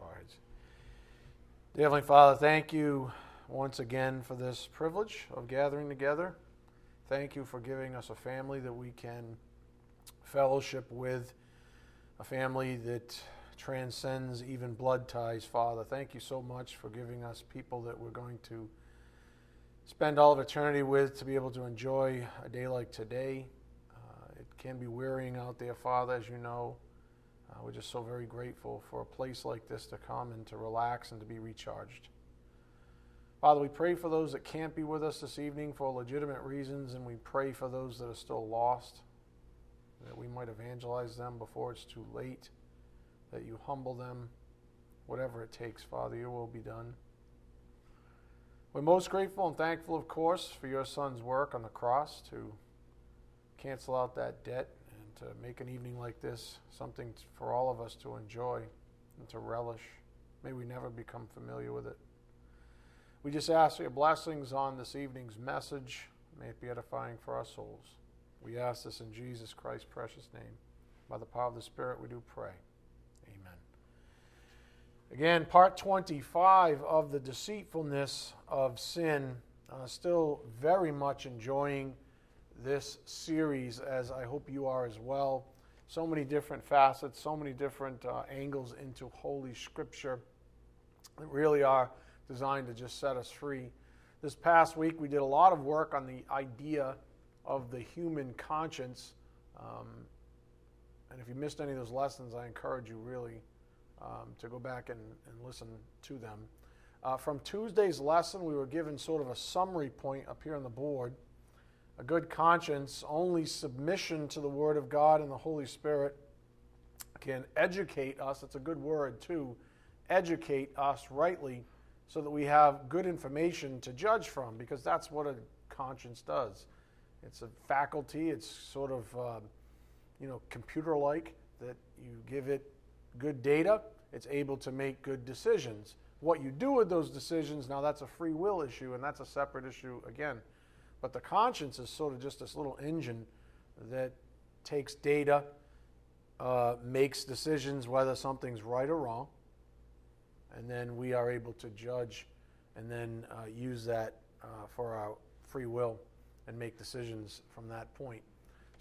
our. Dear Heavenly Father, thank you once again for this privilege of gathering together. Thank you for giving us a family that we can fellowship with, a family that transcends even blood ties, Father. Thank you so much for giving us people that we're going to spend all of eternity with to be able to enjoy a day like today. Uh, it can be wearying out there, Father, as you know. Uh, we're just so very grateful for a place like this to come and to relax and to be recharged. Father, we pray for those that can't be with us this evening for legitimate reasons, and we pray for those that are still lost, that we might evangelize them before it's too late, that you humble them, whatever it takes, Father, your will be done. We're most grateful and thankful, of course, for your son's work on the cross to cancel out that debt to make an evening like this something for all of us to enjoy and to relish. May we never become familiar with it. We just ask for your blessings on this evening's message. May it be edifying for our souls. We ask this in Jesus Christ's precious name. By the power of the Spirit, we do pray. Amen. Again, part 25 of the deceitfulness of sin. Uh, still very much enjoying this series, as I hope you are as well. So many different facets, so many different uh, angles into Holy Scripture that really are designed to just set us free. This past week, we did a lot of work on the idea of the human conscience. Um, and if you missed any of those lessons, I encourage you really um, to go back and, and, listen to them. Uh, from Tuesday's lesson, we were given sort of a summary point up here on the board. A good conscience, only submission to the Word of God and the Holy Spirit can educate us. It's a good word, too. Educate us rightly so that we have good information to judge from, because that's what a conscience does. It's a faculty, it's sort of, uh, you know, computer like, that you give it good data, it's able to make good decisions. What you do with those decisions, now that's a free will issue, and that's a separate issue again. But the conscience is sort of just this little engine that takes data, uh, makes decisions whether something's right or wrong, and then we are able to judge and then uh, use that uh, for our free will and make decisions from that point.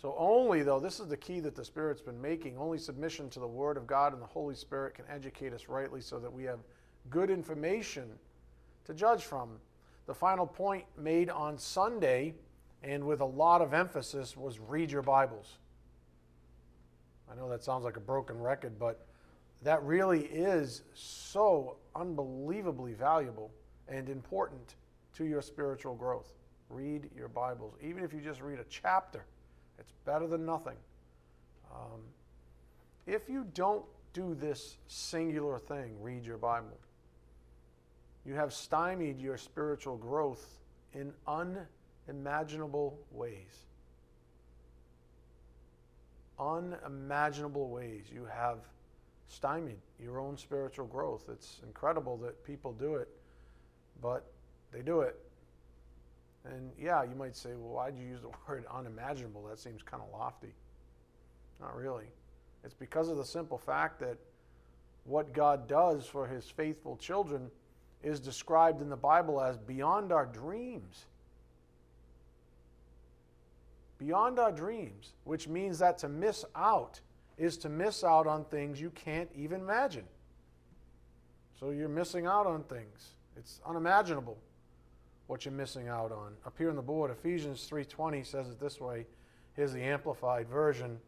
So, only though, this is the key that the Spirit's been making, only submission to the Word of God and the Holy Spirit can educate us rightly so that we have good information to judge from. The final point made on Sunday, and with a lot of emphasis, was read your Bibles. I know that sounds like a broken record, but that really is so unbelievably valuable and important to your spiritual growth. Read your Bibles. Even if you just read a chapter, it's better than nothing. Um, if you don't do this singular thing, read your Bible, you have stymied your spiritual growth in unimaginable ways. Unimaginable ways. You have stymied your own spiritual growth. It's incredible that people do it, but they do it. And yeah, you might say, well, why'd you use the word unimaginable? That seems kind of lofty. Not really. It's because of the simple fact that what God does for his faithful children is described in the Bible as beyond our dreams. Beyond our dreams, which means that to miss out is to miss out on things you can't even imagine. So you're missing out on things. It's unimaginable what you're missing out on. Up here on the board, Ephesians 3:20 says it this way. Here's the amplified version.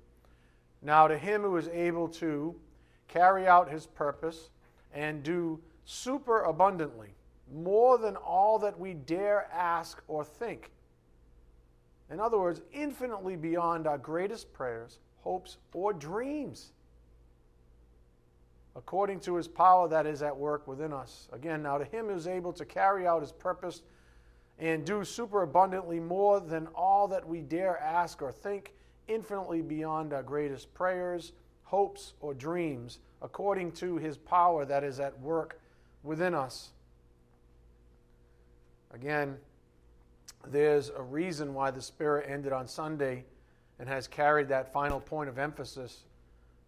Now to him who is able to carry out his purpose and do super abundantly, more than all that we dare ask or think. In other words, infinitely beyond our greatest prayers hopes, or dreams according to his power that is at work within us. Again, now to him who is able to carry out his purpose and do superabundantly more than all that we dare ask or think, infinitely beyond our greatest prayers, hopes, or dreams, according to his power that is at work within us. Again, there's a reason why the Spirit ended on Sunday and has carried that final point of emphasis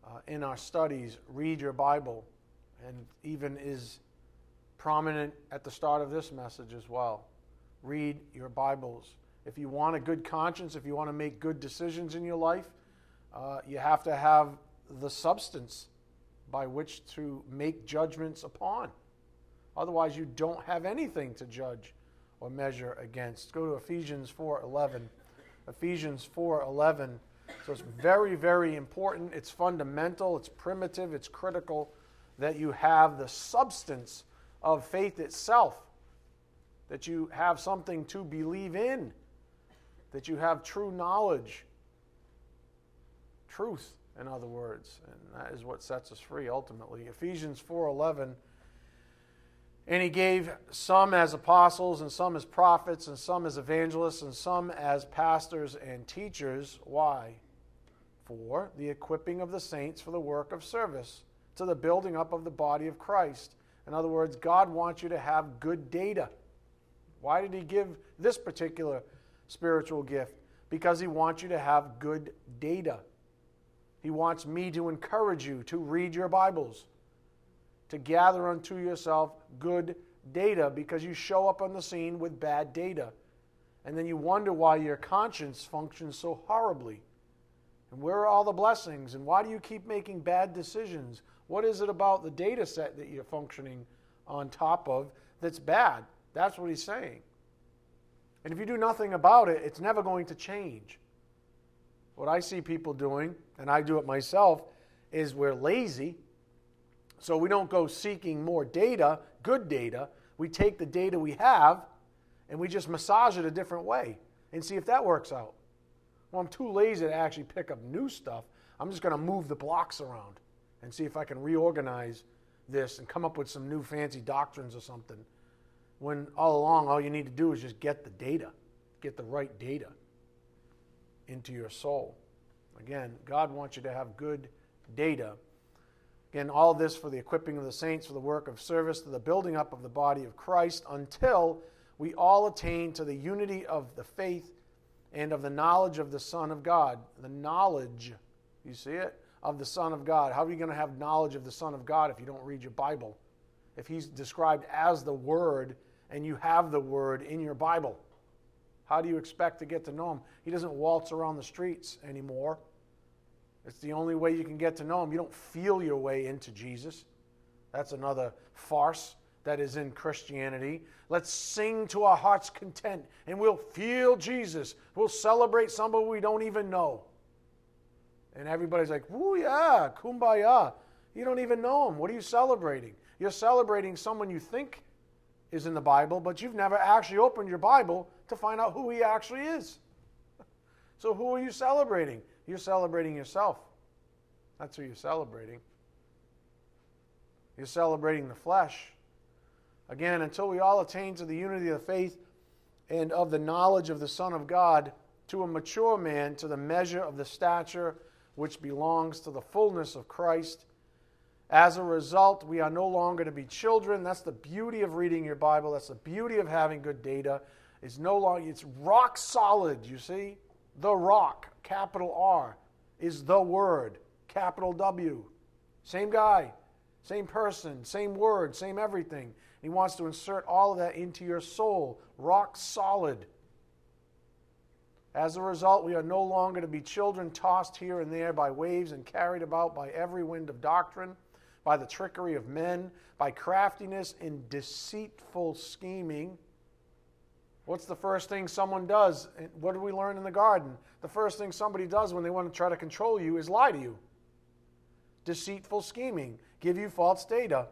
uh, in our studies. Read your Bible. and even is prominent at the start of this message as well. Read your Bibles. If you want a good conscience, if you want to make good decisions in your life, uh, you have to have the substance by which to make judgments upon. Otherwise, you don't have anything to judge or measure against. Go to Ephesians 4:11. Ephesians 4:11. So it's very very important. It's fundamental, it's primitive, it's critical that you have the substance of faith itself. That you have something to believe in. That you have true knowledge. Truth, in other words, and that is what sets us free ultimately. Ephesians 4:11 and he gave some as apostles, and some as prophets, and some as evangelists, and some as pastors and teachers. Why? For the equipping of the saints for the work of service, to the building up of the body of Christ. In other words, God wants you to have good data. Why did he give this particular spiritual gift? Because he wants you to have good data. He wants me to encourage you to read your Bibles to gather unto yourself good data because you show up on the scene with bad data. And then you wonder why your conscience functions so horribly. And where are all the blessings? And why do you keep making bad decisions? What is it about the data set that you're functioning on top of that's bad? That's what he's saying. And if you do nothing about it, it's never going to change. What I see people doing, and I do it myself, is we're lazy so we don't go seeking more data, good data. We take the data we have and we just massage it a different way and see if that works out. Well, I'm too lazy to actually pick up new stuff. I'm just going to move the blocks around and see if I can reorganize this and come up with some new fancy doctrines or something. When all along, all you need to do is just get the data, get the right data into your soul. Again, God wants you to have good data Again, all this for the equipping of the saints for the work of service, to the building up of the body of Christ, until we all attain to the unity of the faith and of the knowledge of the Son of God. The knowledge, you see it, of the Son of God. How are you going to have knowledge of the Son of God if you don't read your Bible? If he's described as the Word and you have the Word in your Bible? How do you expect to get to know him? He doesn't waltz around the streets anymore. It's the only way you can get to know Him. You don't feel your way into Jesus. That's another farce that is in Christianity. Let's sing to our heart's content and we'll feel Jesus. We'll celebrate somebody we don't even know. And everybody's like, "Ooh, yeah, kumbaya. You don't even know him. What are you celebrating? You're celebrating someone you think is in the Bible, but you've never actually opened your Bible to find out who he actually is. So, who are you celebrating? You're celebrating yourself. That's who you're celebrating. You're celebrating the flesh. Again, until we all attain to the unity of the faith and of the knowledge of the Son of God, to a mature man, to the measure of the stature which belongs to the fullness of Christ. As a result, we are no longer to be children. That's the beauty of reading your Bible. That's the beauty of having good data. It's no longer it's rock solid, you see? The rock, capital R, is the Word, capital W. Same guy, same person, same word, same everything. He wants to insert all of that into your soul, rock solid. As a result, we are no longer to be children tossed here and there by waves and carried about by every wind of doctrine, by the trickery of men, by craftiness and deceitful scheming What's the first thing someone does? What do we learn in the garden? The first thing somebody does when they want to try to control you is lie to you. Deceitful scheming, give you false data.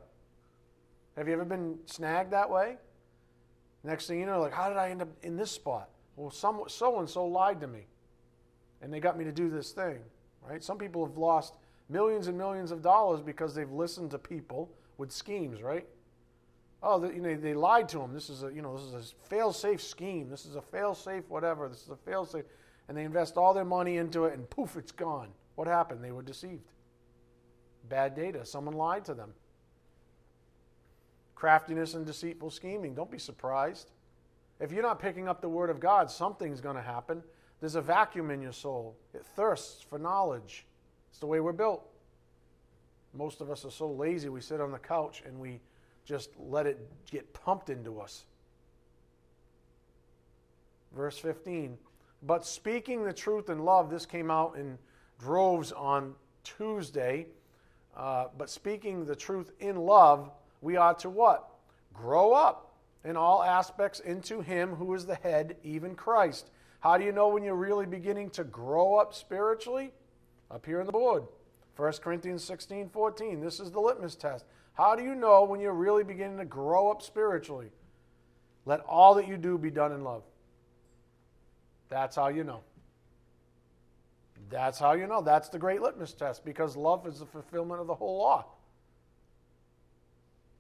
Have you ever been snagged that way? Next thing you know, like, how did I end up in this spot? Well, some, so and so lied to me, and they got me to do this thing. Right? Some people have lost millions and millions of dollars because they've listened to people with schemes. Right? Oh, you know, they lied to him. This is a, you know, this is a fail-safe scheme. This is a fail-safe whatever. This is a fail-safe, and they invest all their money into it, and poof, it's gone. What happened? They were deceived. Bad data. Someone lied to them. Craftiness and deceitful scheming. Don't be surprised. If you're not picking up the word of God, something's going to happen. There's a vacuum in your soul. It thirsts for knowledge. It's the way we're built. Most of us are so lazy, we sit on the couch and we just let it get pumped into us. Verse 15. But speaking the truth in love, this came out in droves on Tuesday. Uh, but speaking the truth in love, we ought to what? Grow up in all aspects into Him who is the head, even Christ. How do you know when you're really beginning to grow up spiritually? Up here on the board. 1 Corinthians 16 14. This is the litmus test. How do you know when you're really beginning to grow up spiritually? Let all that you do be done in love. That's how you know. That's how you know. That's the great litmus test because love is the fulfillment of the whole law.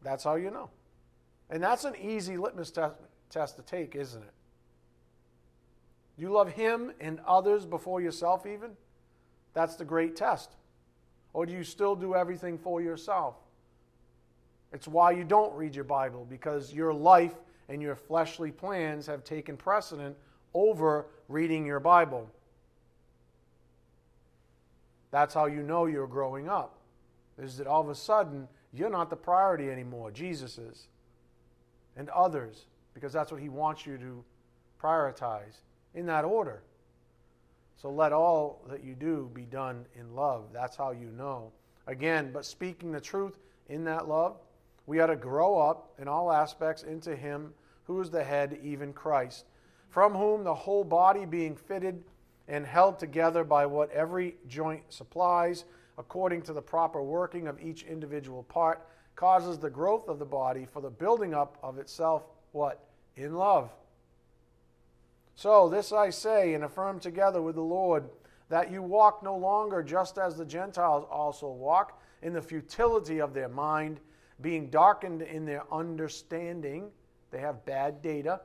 That's how you know. And that's an easy litmus test, test to take, isn't it? Do you love Him and others before yourself, even? That's the great test. Or do you still do everything for yourself? It's why you don't read your Bible, because your life and your fleshly plans have taken precedent over reading your Bible. That's how you know you're growing up. Is that all of a sudden you're not the priority anymore. Jesus is. And others, because that's what he wants you to prioritize in that order. So let all that you do be done in love. That's how you know. Again, but speaking the truth in that love, we ought to grow up in all aspects into Him who is the head, even Christ, from whom the whole body being fitted and held together by what every joint supplies, according to the proper working of each individual part, causes the growth of the body for the building up of itself, what? In love. So, this I say and affirm together with the Lord, that you walk no longer just as the Gentiles also walk, in the futility of their mind, being darkened in their understanding. They have bad data,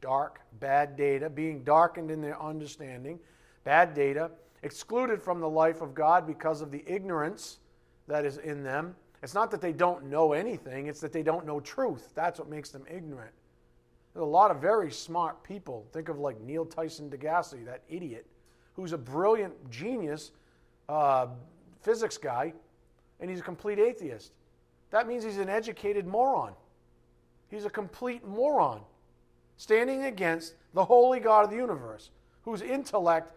dark, bad data, being darkened in their understanding, bad data, excluded from the life of God because of the ignorance that is in them. It's not that they don't know anything, it's that they don't know truth. That's what makes them ignorant. There's a lot of very smart people. Think of like Neil Tyson deGrasse, that idiot, who's a brilliant genius uh, physics guy, and he's a complete atheist. That means he's an educated moron. He's a complete moron, standing against the holy God of the universe, whose intellect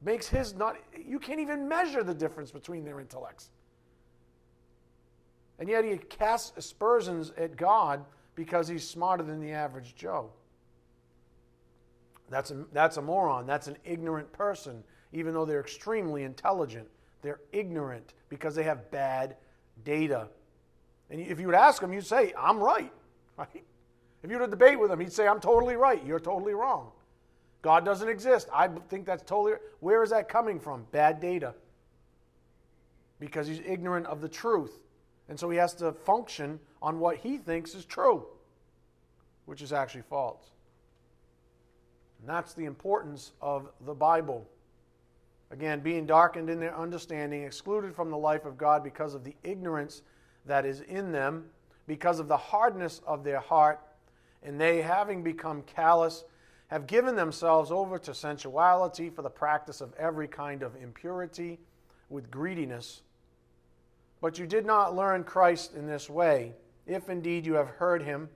makes his not, you can't even measure the difference between their intellects. And yet he casts aspersions at God because he's smarter than the average Joe. That's a, that's a moron. That's an ignorant person, even though they're extremely intelligent. They're ignorant because they have bad data. And if you would ask him, you'd say, I'm right. Right? If you were to debate with him, he'd say, I'm totally right. You're totally wrong. God doesn't exist. I think that's totally. Where is that coming from? Bad data. Because he's ignorant of the truth. And so he has to function on what he thinks is true, which is actually false. And that's the importance of the Bible. Again, being darkened in their understanding, excluded from the life of God because of the ignorance that is in them, because of the hardness of their heart, and they, having become callous, have given themselves over to sensuality for the practice of every kind of impurity with greediness. But you did not learn Christ in this way, if indeed you have heard him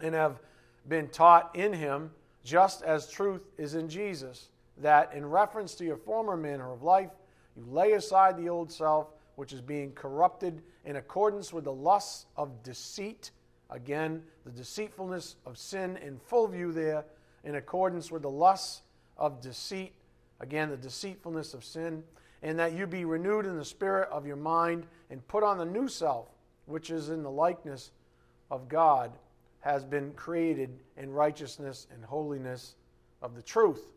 and have been taught in him, just as truth is in Jesus, that in reference to your former manner of life, you lay aside the old self, which is being corrupted in accordance with the lusts of deceit. Again, the deceitfulness of sin in full view there in accordance with the lusts of deceit, again, the deceitfulness of sin, and that you be renewed in the spirit of your mind and put on the new self, which is in the likeness of God, has been created in righteousness and holiness of the truth.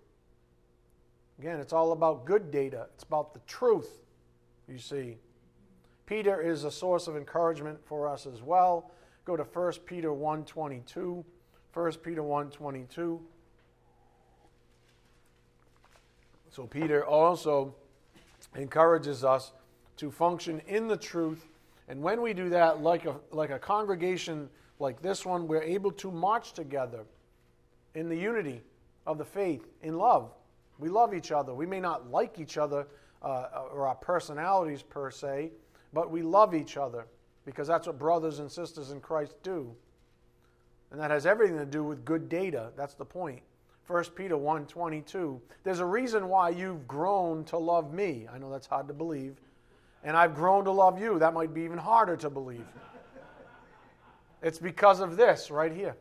Again, it's all about good data, it's about the truth, you see. Peter is a source of encouragement for us as well. Go to 1 Peter 1:22. 1 Peter 1:22. So Peter also encourages us to function in the truth. And when we do that, like a, like a congregation like this one, we're able to march together in the unity of the faith, in love. We love each other. We may not like each other uh, or our personalities per se, but we love each other because that's what brothers and sisters in Christ do. And that has everything to do with good data. That's the point. 1 Peter 1:22. There's a reason why you've grown to love me. I know that's hard to believe. And I've grown to love you. That might be even harder to believe. it's because of this right here.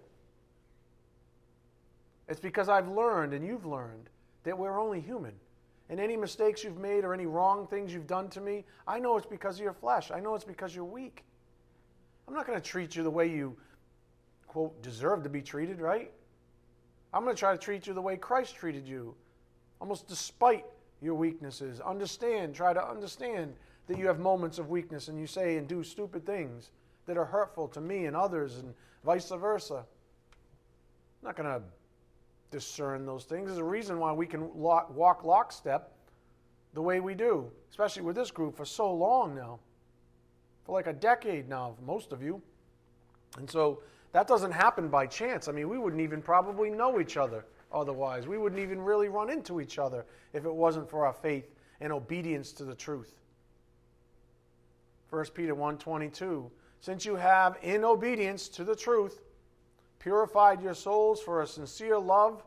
It's because I've learned and you've learned that we're only human. And any mistakes you've made or any wrong things you've done to me, I know it's because of your flesh. I know it's because you're weak. I'm not going to treat you the way you, quote, deserve to be treated, right? I'm going to try to treat you the way Christ treated you, almost despite your weaknesses. Understand, try to understand that you have moments of weakness and you say and do stupid things that are hurtful to me and others and vice versa. I'm not going to discern those things. There's a reason why we can walk lockstep the way we do, especially with this group for so long now, for like a decade now, most of you. And so that doesn't happen by chance. I mean, we wouldn't even probably know each other otherwise. We wouldn't even really run into each other if it wasn't for our faith and obedience to the truth. 1 Peter 1:22 Since you have in obedience to the truth purified your souls for a sincere love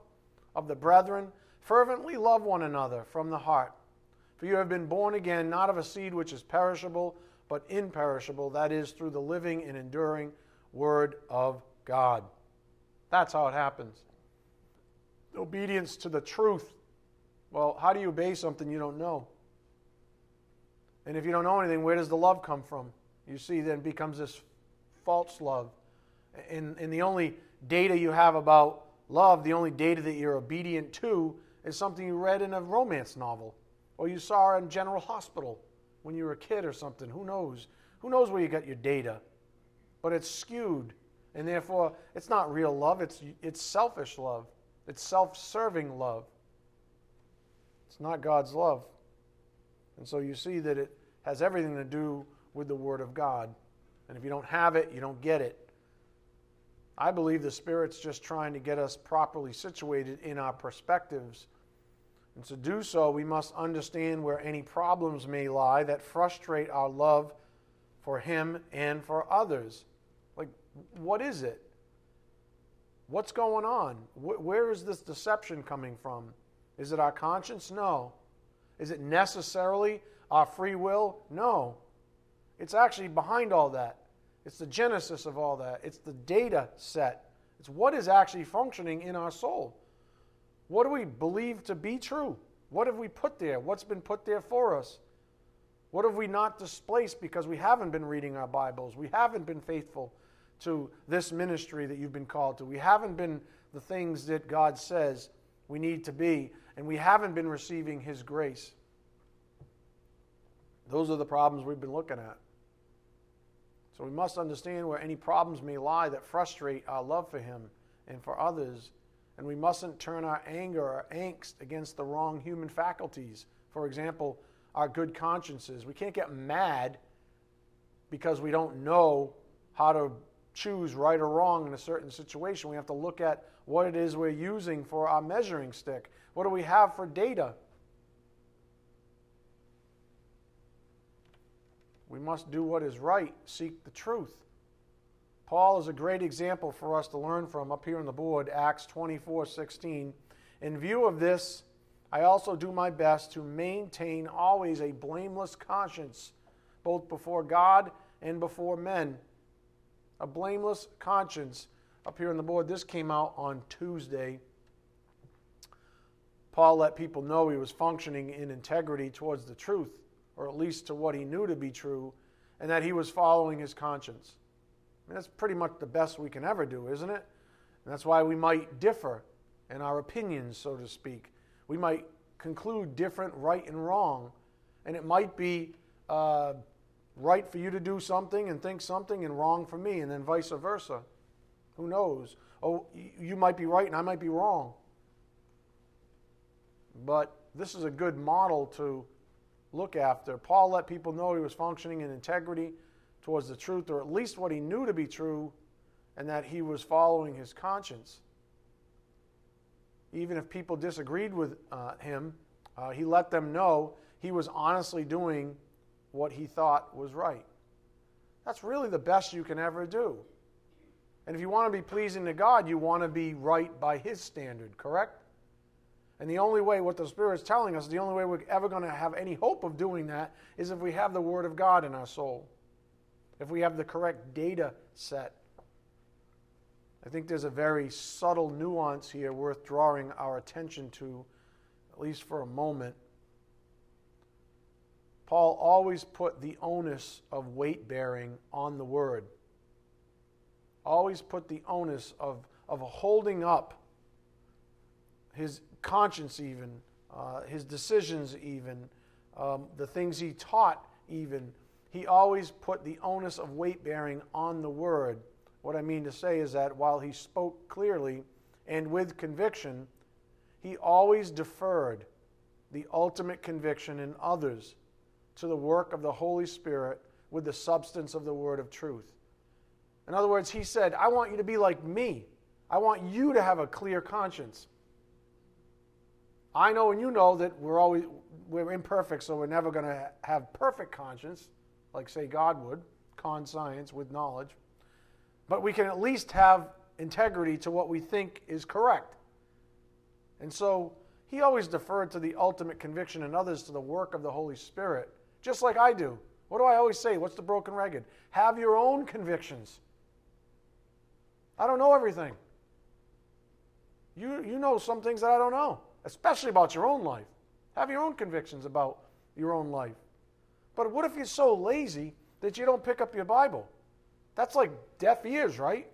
of the brethren, fervently love one another from the heart. For you have been born again, not of a seed which is perishable, but imperishable, that is, through the living and enduring Word of God. That's how it happens. Obedience to the truth. Well, how do you obey something you don't know? And if you don't know anything, where does the love come from? You see, then becomes this false love. And, and the only data you have about love, the only data that you're obedient to, is something you read in a romance novel or you saw in General Hospital when you were a kid or something. Who knows? Who knows where you got your data? But it's skewed, and therefore it's not real love, it's, it's selfish love, it's self serving love. It's not God's love. And so you see that it has everything to do with the Word of God. And if you don't have it, you don't get it. I believe the Spirit's just trying to get us properly situated in our perspectives. And to do so, we must understand where any problems may lie that frustrate our love for Him and for others. Like, what is it? What's going on? Where is this deception coming from? Is it our conscience? No. Is it necessarily our free will? No. It's actually behind all that. It's the genesis of all that. It's the data set. It's what is actually functioning in our soul. What do we believe to be true? What have we put there? What's been put there for us? What have we not displaced because we haven't been reading our Bibles? We haven't been faithful to this ministry that you've been called to. We haven't been the things that God says we need to be, and we haven't been receiving His grace. Those are the problems we've been looking at. So we must understand where any problems may lie that frustrate our love for Him and for others. And we mustn't turn our anger or angst against the wrong human faculties. For example, our good consciences. We can't get mad because we don't know how to choose right or wrong in a certain situation. We have to look at what it is we're using for our measuring stick. What do we have for data? We must do what is right, seek the truth. Paul is a great example for us to learn from up here on the board, Acts 24 16. In view of this, I also do my best to maintain always a blameless conscience, both before God and before men. A blameless conscience. Up here on the board, this came out on Tuesday. Paul let people know he was functioning in integrity towards the truth or at least to what he knew to be true, and that he was following his conscience. I mean, that's pretty much the best we can ever do, isn't it? And that's why we might differ in our opinions, so to speak. We might conclude different right and wrong, and it might be uh, right for you to do something and think something, and wrong for me, and then vice versa. Who knows? Oh, you might be right and I might be wrong. But this is a good model to look after. Paul let people know he was functioning in integrity towards the truth, or at least what he knew to be true, and that he was following his conscience. Even if people disagreed with uh, him, uh, he let them know he was honestly doing what he thought was right. That's really the best you can ever do. And if you want to be pleasing to God, you want to be right by his standard, correct? And the only way, what the Spirit is telling us, the only way we're ever going to have any hope of doing that is if we have the Word of God in our soul, if we have the correct data set. I think there's a very subtle nuance here worth drawing our attention to, at least for a moment. Paul always put the onus of weight bearing on the Word. Always put the onus of, of holding up his conscience, even, uh, his decisions, even, um, the things he taught, even. He always put the onus of weight bearing on the Word. What I mean to say is that while he spoke clearly and with conviction, he always deferred the ultimate conviction in others to the work of the Holy Spirit with the substance of the word of truth. In other words, he said, I want you to be like me. I want you to have a clear conscience. I know and you know that we're always we're imperfect, so we're never going to have perfect conscience, like say God would, con science with knowledge. But we can at least have integrity to what we think is correct. And so he always deferred to the ultimate conviction in others to the work of the Holy Spirit, just like I do. What do I always say? What's the broken record? Have your own convictions. I don't know everything. You, you know some things that I don't know especially about your own life. Have your own convictions about your own life. But what if you're so lazy that you don't pick up your Bible? That's like deaf ears, right?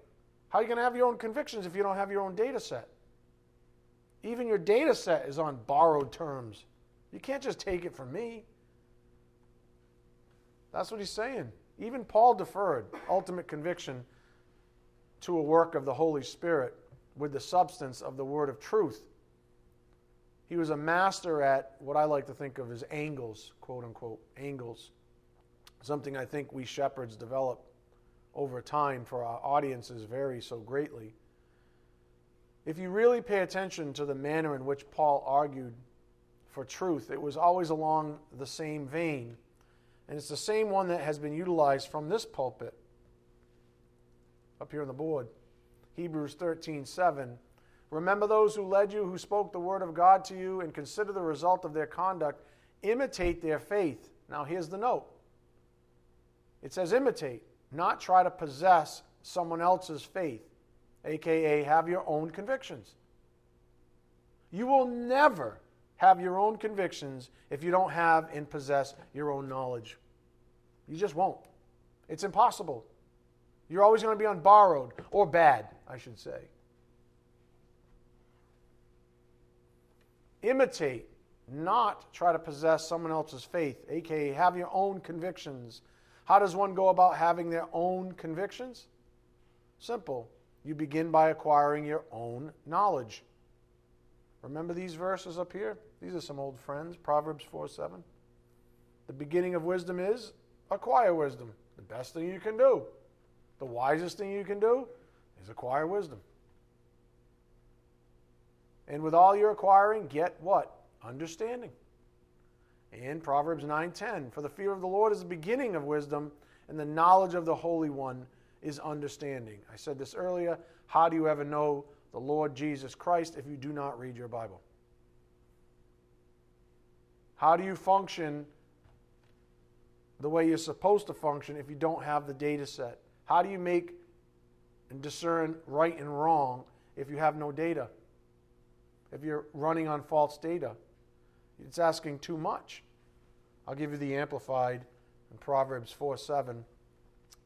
How are you going to have your own convictions if you don't have your own data set? Even your data set is on borrowed terms. You can't just take it from me. That's what he's saying. Even Paul deferred ultimate conviction to a work of the Holy Spirit with the substance of the word of truth he was a master at what I like to think of as angles, quote unquote, angles. Something I think we shepherds develop over time for our audiences vary so greatly. If you really pay attention to the manner in which Paul argued for truth, it was always along the same vein. And it's the same one that has been utilized from this pulpit up here on the board. Hebrews 13 7 Remember those who led you, who spoke the word of God to you, and consider the result of their conduct. Imitate their faith. Now, here's the note it says imitate, not try to possess someone else's faith, aka have your own convictions. You will never have your own convictions if you don't have and possess your own knowledge. You just won't. It's impossible. You're always going to be on borrowed, or bad, I should say. Imitate, not try to possess someone else's faith, aka have your own convictions. How does one go about having their own convictions? Simple. You begin by acquiring your own knowledge. Remember these verses up here? These are some old friends. Proverbs 4 7. The beginning of wisdom is acquire wisdom. The best thing you can do. The wisest thing you can do is acquire wisdom. And with all you're acquiring, get what? Understanding. And Proverbs 9:10, for the fear of the Lord is the beginning of wisdom, and the knowledge of the Holy One is understanding. I said this earlier, how do you ever know the Lord Jesus Christ if you do not read your Bible? How do you function the way you're supposed to function if you don't have the data set? How do you make and discern right and wrong if you have no data? If you're running on false data. It's asking too much. I'll give you the Amplified in Proverbs 4 7.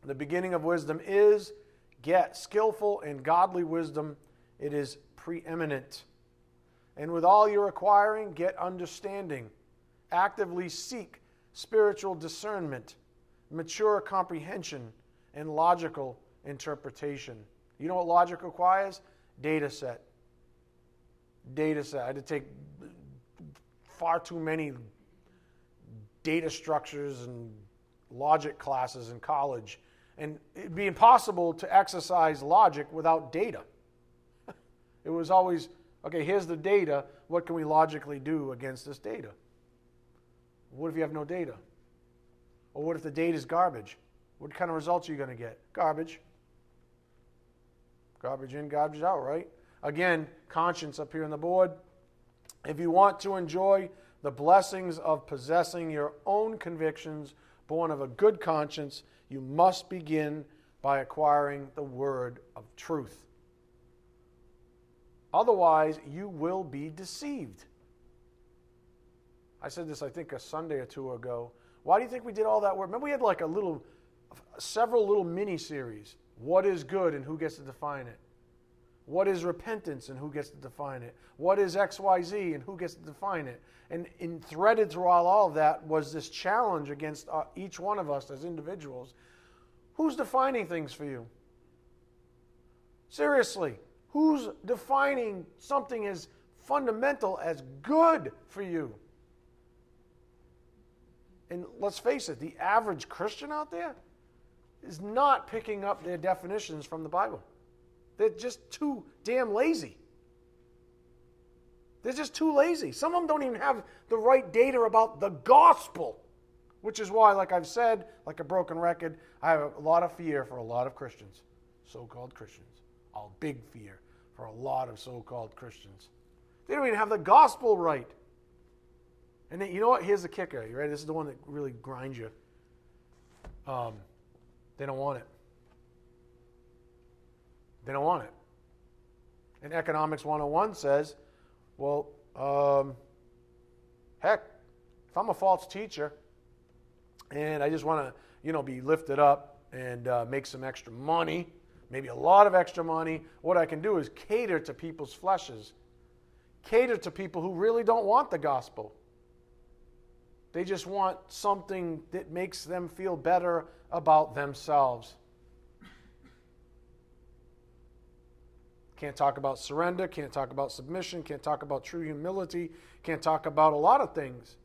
The beginning of wisdom is get skillful and godly wisdom, it is preeminent. And with all you're acquiring, get understanding. Actively seek spiritual discernment, mature comprehension, and logical interpretation. You know what logic requires? Data set data set. I had to take far too many data structures and logic classes in college. And it'd be impossible to exercise logic without data. It was always, okay, here's the data. What can we logically do against this data? What if you have no data? Or what if the data is garbage? What kind of results are you going to get? Garbage. Garbage in, garbage out, right? Again, conscience up here on the board. If you want to enjoy the blessings of possessing your own convictions born of a good conscience, you must begin by acquiring the word of truth. Otherwise, you will be deceived. I said this, I think, a Sunday or two ago. Why do you think we did all that work? Remember, we had like a little, several little mini series. What is good and who gets to define it? What is repentance and who gets to define it? What is XYZ and who gets to define it? And in, threaded throughout all of that was this challenge against uh, each one of us as individuals. Who's defining things for you? Seriously, who's defining something as fundamental as good for you? And let's face it, the average Christian out there is not picking up their definitions from the Bible. They're just too damn lazy. They're just too lazy. Some of them don't even have the right data about the gospel, which is why, like I've said, like a broken record, I have a lot of fear for a lot of Christians, so called Christians. A big fear for a lot of so called Christians. They don't even have the gospel right. And then, you know what? Here's the kicker. You ready? This is the one that really grinds you. Um, they don't want it. They don't want it. And Economics 101 says, well, um, heck, if I'm a false teacher and I just want to, you know, be lifted up and uh, make some extra money, maybe a lot of extra money, what I can do is cater to people's fleshes, cater to people who really don't want the gospel. They just want something that makes them feel better about themselves. Can't talk about surrender, can't talk about submission, can't talk about true humility, can't talk about a lot of things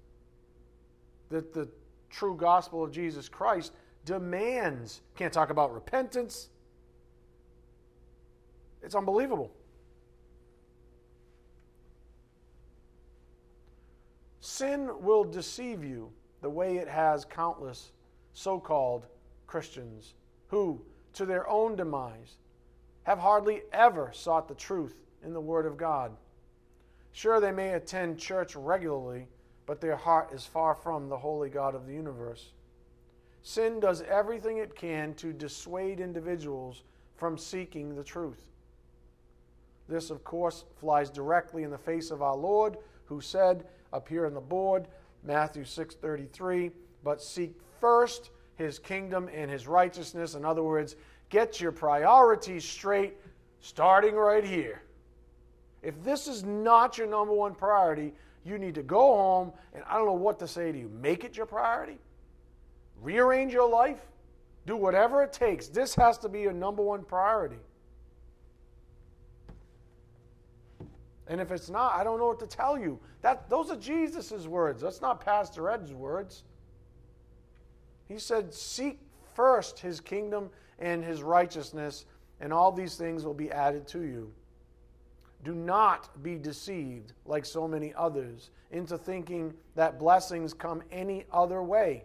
that the true gospel of Jesus Christ demands. Can't talk about repentance. It's unbelievable. Sin will deceive you the way it has countless so called Christians who, to their own demise, have hardly ever sought the truth in the Word of God. Sure, they may attend church regularly, but their heart is far from the holy God of the universe. Sin does everything it can to dissuade individuals from seeking the truth. This, of course, flies directly in the face of our Lord, who said, up here on the board, Matthew 6:33, but seek first his kingdom and his righteousness. In other words, get your priorities straight starting right here. If this is not your number one priority, you need to go home and I don't know what to say to you. Make it your priority. Rearrange your life. Do whatever it takes. This has to be your number one priority. And if it's not, I don't know what to tell you. That, those are Jesus' words. That's not Pastor Ed's words. He said, Seek first his kingdom and his righteousness, and all these things will be added to you. Do not be deceived, like so many others, into thinking that blessings come any other way.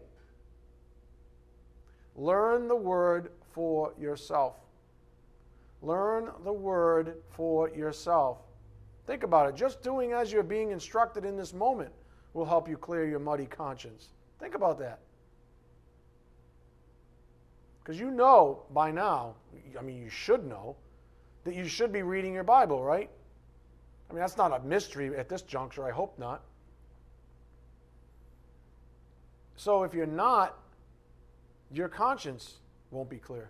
Learn the word for yourself. Learn the word for yourself. Think about it. Just doing as you're being instructed in this moment will help you clear your muddy conscience. Think about that. Because you know by now, I mean, you should know, that you should be reading your Bible, right? I mean, that's not a mystery at this juncture. I hope not. So if you're not, your conscience won't be clear.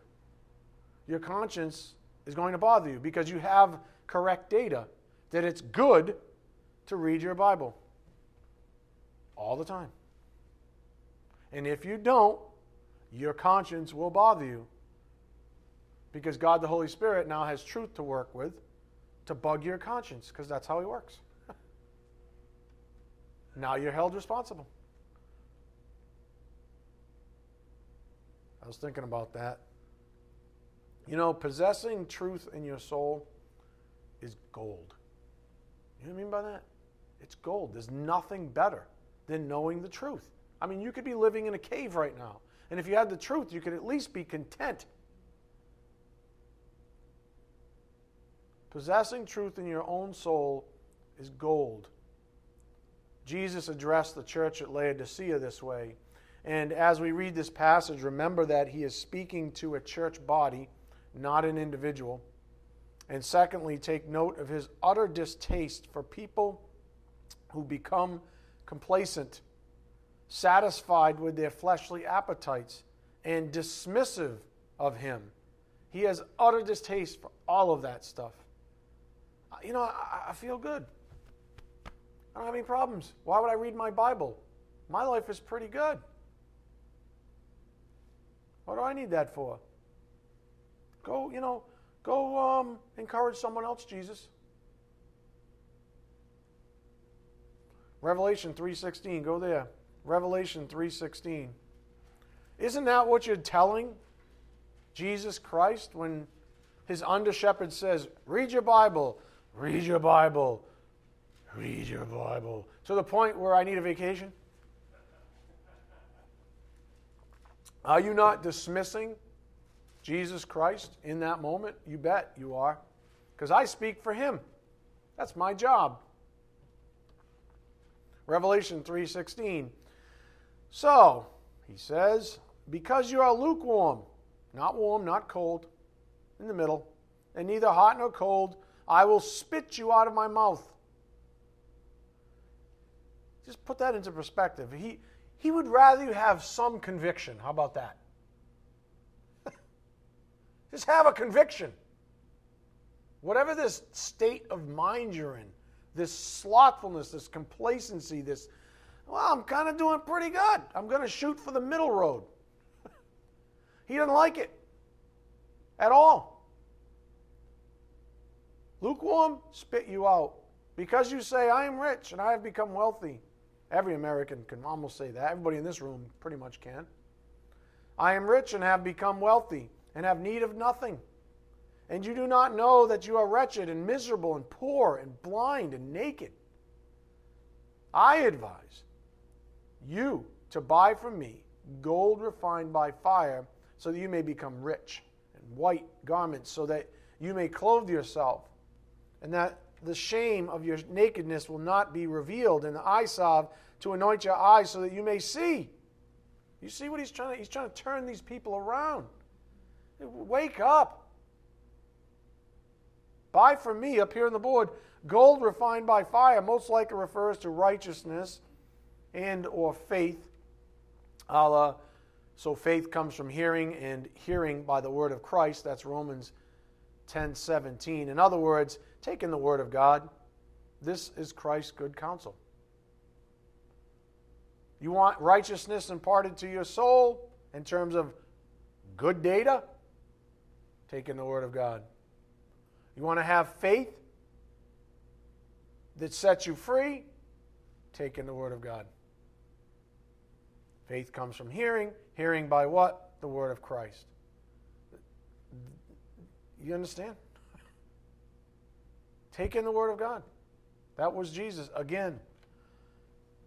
Your conscience is going to bother you because you have correct data that it's good to read your Bible all the time. And if you don't, your conscience will bother you because God the Holy Spirit now has truth to work with to bug your conscience because that's how He works. now you're held responsible. I was thinking about that. You know, possessing truth in your soul is gold. You know what I mean by that? It's gold. There's nothing better than knowing the truth. I mean, you could be living in a cave right now. And if you had the truth, you could at least be content. Possessing truth in your own soul is gold. Jesus addressed the church at Laodicea this way. And as we read this passage, remember that he is speaking to a church body, not an individual. And secondly, take note of his utter distaste for people who become complacent, satisfied with their fleshly appetites, and dismissive of him. He has utter distaste for all of that stuff. You know, I, I feel good. I don't have any problems. Why would I read my Bible? My life is pretty good. What do I need that for? Go, you know, go um, encourage someone else, Jesus. Revelation 3:16, go there. Revelation 3:16. Isn't that what you're telling Jesus Christ when his under shepherd says, "Read your Bible, read your Bible, read your Bible." To the point where I need a vacation? Are you not dismissing Jesus Christ in that moment? You bet you are. Because I speak for him. That's my job. Revelation 3:16. So, he says, because you are lukewarm, not warm, not cold, in the middle, and neither hot nor cold, I will spit you out of my mouth. Just put that into perspective. He, he would rather you have some conviction. How about that? Just have a conviction. Whatever this state of mind you're in, this slothfulness, this complacency, this, well, I'm kind of doing pretty good. I'm going to shoot for the middle road. he doesn't like it at all. Lukewarm, spit you out. Because you say, I am rich and I have become wealthy. Every American can almost say that. Everybody in this room pretty much can. I am rich and have become wealthy and have need of nothing. And you do not know that you are wretched and miserable and poor and blind and naked. I advise you to buy from me gold refined by fire so that you may become rich, and white garments so that you may clothe yourself, and that the shame of your nakedness will not be revealed, and the eye salve to anoint your eyes so that you may see. You see what he's trying to he's trying to turn these people around. Wake up. Buy from me up here on the board gold refined by fire most likely refers to righteousness and or faith. Allah so faith comes from hearing and hearing by the word of Christ. That's Romans 10 17. In other words, taking the word of God. This is Christ's good counsel. You want righteousness imparted to your soul in terms of good data? Taking the Word of God. You want to have faith that sets you free? Taking the Word of God. Faith comes from hearing. Hearing by what? The Word of Christ. You understand? Take in the Word of God. That was Jesus. Again,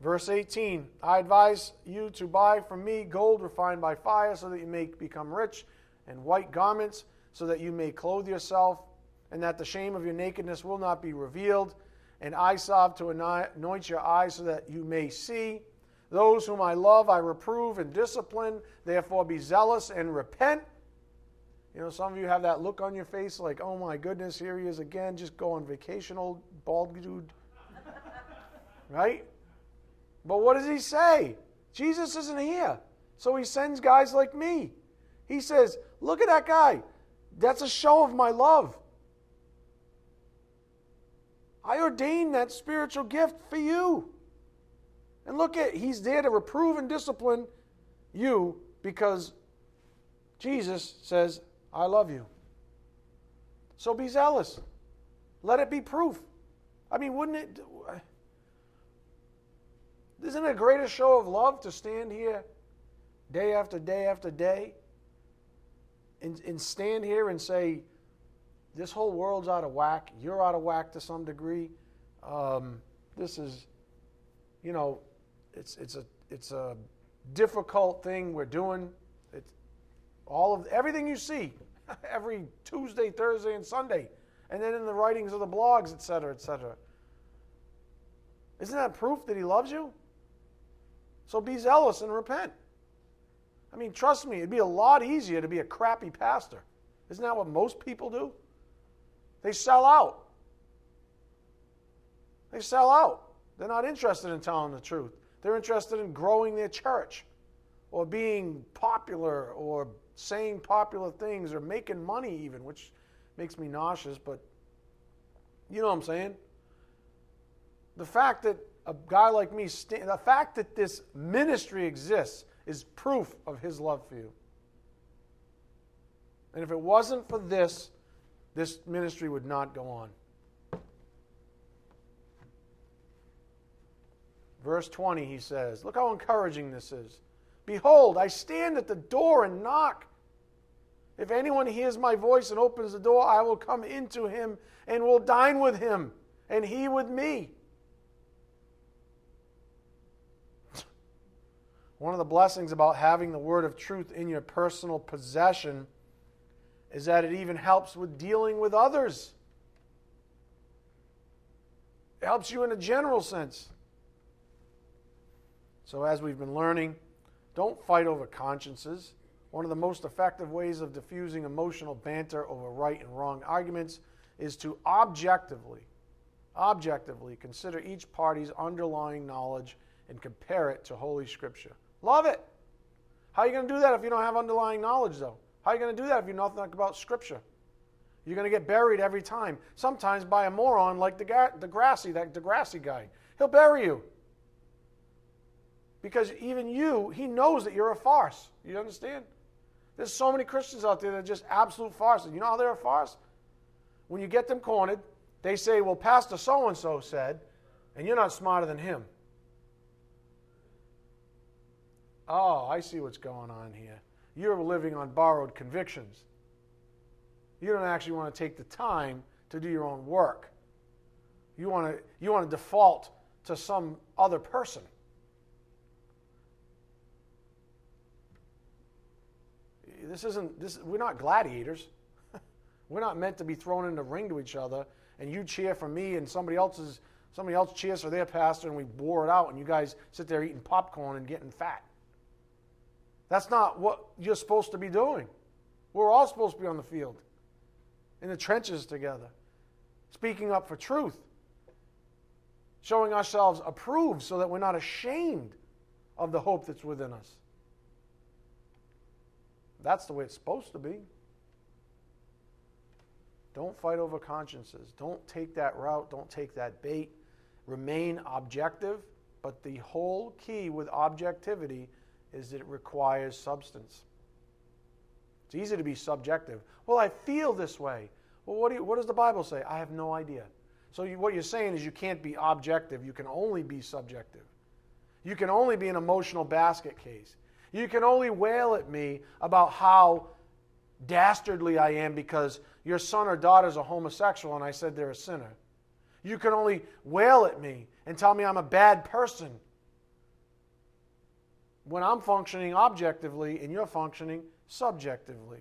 verse 18 I advise you to buy from me gold refined by fire so that you may become rich, and white garments so that you may clothe yourself, and that the shame of your nakedness will not be revealed, and eye salve to anoint your eyes so that you may see. Those whom I love, I reprove and discipline. Therefore, be zealous and repent. You know, some of you have that look on your face like, oh my goodness, here he is again, just go on vacation, old bald dude. right? But what does he say? Jesus isn't here. So he sends guys like me. He says, look at that guy. That's a show of my love. I ordained that spiritual gift for you. And look at, he's there to reprove and discipline you because Jesus says, I love you. So be zealous. Let it be proof. I mean, wouldn't it? Isn't it a greater show of love to stand here day after day after day and, and stand here and say, this whole world's out of whack. You're out of whack to some degree. Um, this is, you know, it's, it's, a, it's a difficult thing we're doing. It's all of everything you see every Tuesday, Thursday, and Sunday, and then in the writings of the blogs, etc., etc. Isn't that proof that He loves you? So be zealous and repent. I mean, trust me, it'd be a lot easier to be a crappy pastor. Isn't that what most people do? They sell out. They sell out. They're not interested in telling the truth. They're interested in growing their church or being popular or saying popular things or making money, even, which makes me nauseous, but you know what I'm saying? The fact that a guy like me, the fact that this ministry exists is proof of his love for you. And if it wasn't for this, this ministry would not go on. Verse 20, he says, Look how encouraging this is. Behold, I stand at the door and knock. If anyone hears my voice and opens the door, I will come into him and will dine with him, and he with me. One of the blessings about having the word of truth in your personal possession is that it even helps with dealing with others. It helps you in a general sense. So, as we've been learning, don't fight over consciences. One of the most effective ways of diffusing emotional banter over right and wrong arguments is to objectively, objectively consider each party's underlying knowledge and compare it to Holy Scripture. Love it. How are you going to do that if you don't have underlying knowledge, though? How are you going to do that if you know nothing about Scripture? You're going to get buried every time. Sometimes by a moron like the deGrasse, that deGrasse guy. He'll bury you. Because even you, he knows that you're a farce. You understand? There's so many Christians out there that are just absolute farces. You know how they're a farce? When you get them cornered, they say, Well, Pastor so and so said, and you're not smarter than him. Oh, I see what's going on here. You're living on borrowed convictions. You don't actually want to take the time to do your own work. You want to, you want to default to some other person. This isn't, this, we're not gladiators. we're not meant to be thrown in the ring to each other and you cheer for me and somebody else's somebody else cheers for their pastor and we bore it out and you guys sit there eating popcorn and getting fat. That's not what you're supposed to be doing. We're all supposed to be on the field, in the trenches together, speaking up for truth, showing ourselves approved so that we're not ashamed of the hope that's within us. That's the way it's supposed to be. Don't fight over consciences. Don't take that route. Don't take that bait. Remain objective, but the whole key with objectivity is that it requires substance. It's easy to be subjective. Well, I feel this way. Well, what, do you, what does the Bible say? I have no idea. So, you, what you're saying is you can't be objective. You can only be subjective. You can only be an emotional basket case. You can only wail at me about how dastardly I am because your son or daughter is a homosexual and I said they're a sinner. You can only wail at me and tell me I'm a bad person when I'm functioning objectively and you're functioning subjectively.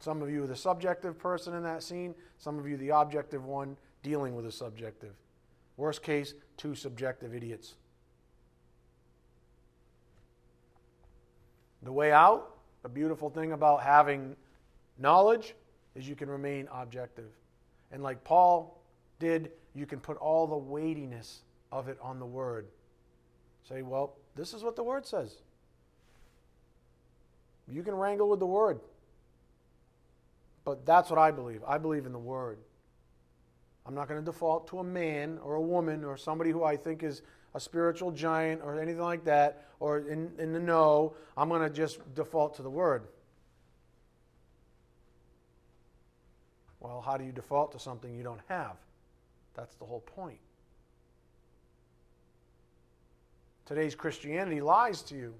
Some of you are the subjective person in that scene, some of you the objective one dealing with the subjective. Worst case, two subjective idiots. The way out, a beautiful thing about having knowledge, is you can remain objective. And like Paul did, you can put all the weightiness of it on the Word. Say, well, this is what the Word says. You can wrangle with the Word. But that's what I believe. I believe in the Word. I'm not going to default to a man or a woman or somebody who I think is a spiritual giant or anything like that or in, in the know. I'm going to just default to the Word. Well, how do you default to something you don't have? That's the whole point. Today's Christianity lies to you,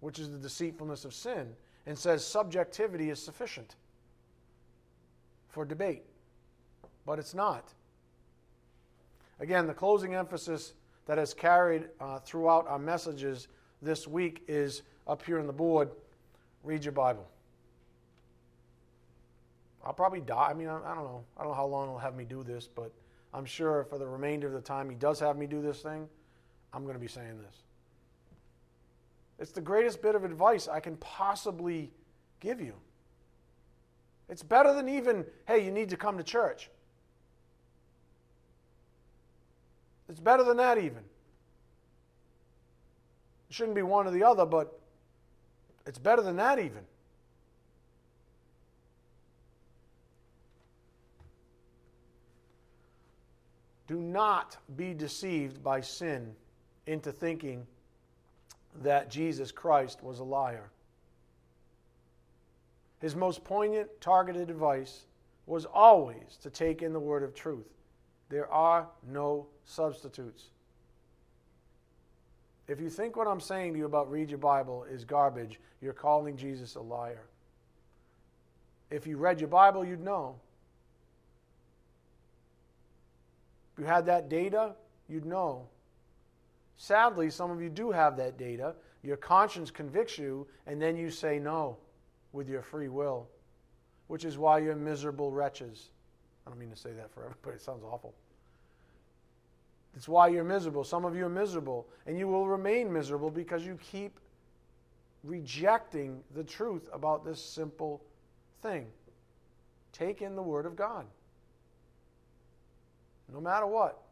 which is the deceitfulness of sin, and says subjectivity is sufficient for debate. But it's not. Again, the closing emphasis that has carried uh, throughout our messages this week is up here on the board read your Bible. I'll probably die. I mean, I, I don't know. I don't know how long he'll have me do this, but I'm sure for the remainder of the time he does have me do this thing, I'm going to be saying this. It's the greatest bit of advice I can possibly give you. It's better than even, hey, you need to come to church. It's better than that, even. It shouldn't be one or the other, but it's better than that, even. Do not be deceived by sin into thinking that Jesus Christ was a liar. His most poignant, targeted advice was always to take in the word of truth. There are no substitutes. If you think what I'm saying to you about read your Bible is garbage, you're calling Jesus a liar. If you read your Bible, you'd know. If you had that data, you'd know. Sadly, some of you do have that data. Your conscience convicts you, and then you say no with your free will, which is why you're miserable wretches. I don't mean to say that for everybody, it sounds awful. It's why you're miserable. Some of you are miserable, and you will remain miserable because you keep rejecting the truth about this simple thing. Take in the Word of God. No matter what.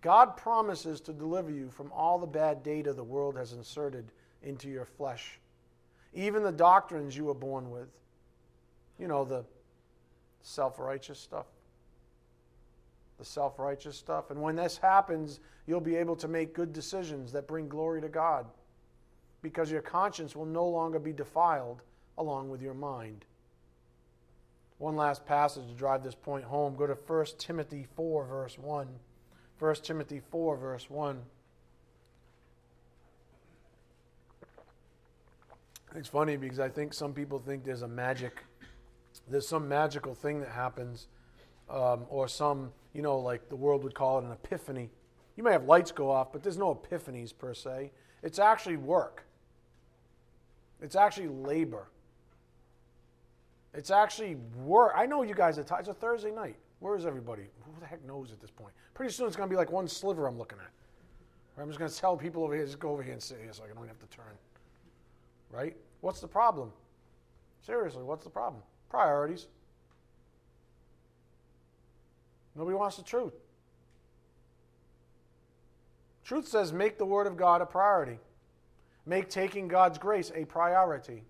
God promises to deliver you from all the bad data the world has inserted into your flesh even the doctrines you were born with. You know, the self righteous stuff. The self righteous stuff. And when this happens, you'll be able to make good decisions that bring glory to God because your conscience will no longer be defiled along with your mind. One last passage to drive this point home. Go to 1 Timothy 4, verse 1. 1 Timothy 4, verse 1. It's funny because I think some people think there's a magic, there's some magical thing that happens, um, or some, you know, like the world would call it an epiphany. You may have lights go off, but there's no epiphanies per se. It's actually work, it's actually labor. It's actually work. I know you guys are tired. It's a Thursday night. Where is everybody? Who the heck knows at this point? Pretty soon it's going to be like one sliver I'm looking at. I'm just going to tell people over here, just go over here and sit here so I don't have to turn. Right? What's the problem? Seriously, what's the problem? Priorities. Nobody wants the truth. Truth says make the Word of God a priority. Make taking God's grace a priority.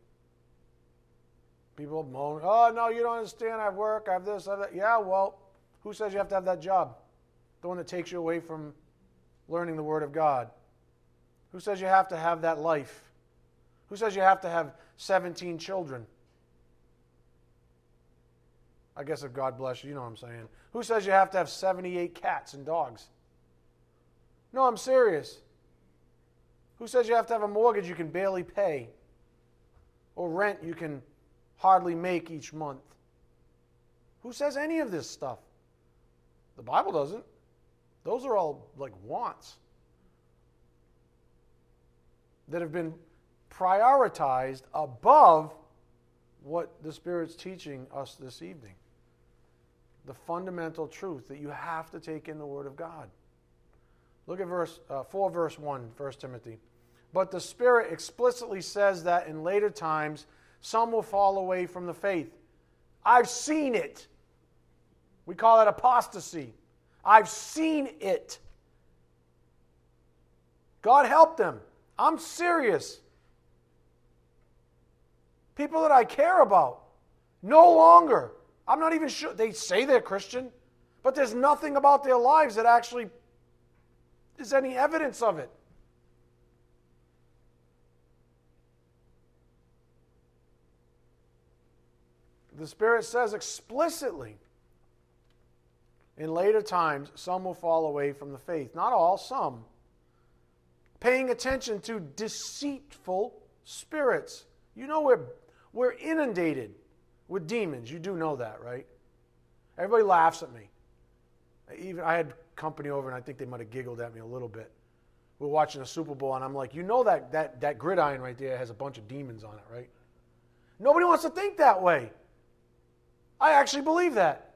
People moan, oh, no, you don't understand. I have work, I have this, I have that. Yeah, well, who says you have to have that job? The one that takes you away from learning the Word of God. Who says you have to have that life? Who says you have to have 17 children? I guess if God bless you, you know what I'm saying. Who says you have to have 78 cats and dogs? No, I'm serious. Who says you have to have a mortgage you can barely pay? Or rent you can hardly make each month? Who says any of this stuff? The Bible doesn't. Those are all like wants that have been prioritized above what the Spirit's teaching us this evening. The fundamental truth that you have to take in the Word of God. Look at verse uh, 4, verse 1, 1 Timothy. But the Spirit explicitly says that in later times some will fall away from the faith. I've seen it. We call it apostasy. I've seen it. God help them. I'm serious people that I care about. No longer. I'm not even sure. They say they're Christian, but there's nothing about their lives that actually is any evidence of it. The Spirit says explicitly in later times, some will fall away from the faith. Not all, some. Paying attention to deceitful spirits. You know, we're we're inundated with demons. You do know that, right? Everybody laughs at me. Even I had company over, and I think they might have giggled at me a little bit. We we're watching the Super Bowl, and I'm like, you know that that that gridiron right there has a bunch of demons on it, right? Nobody wants to think that way. I actually believe that.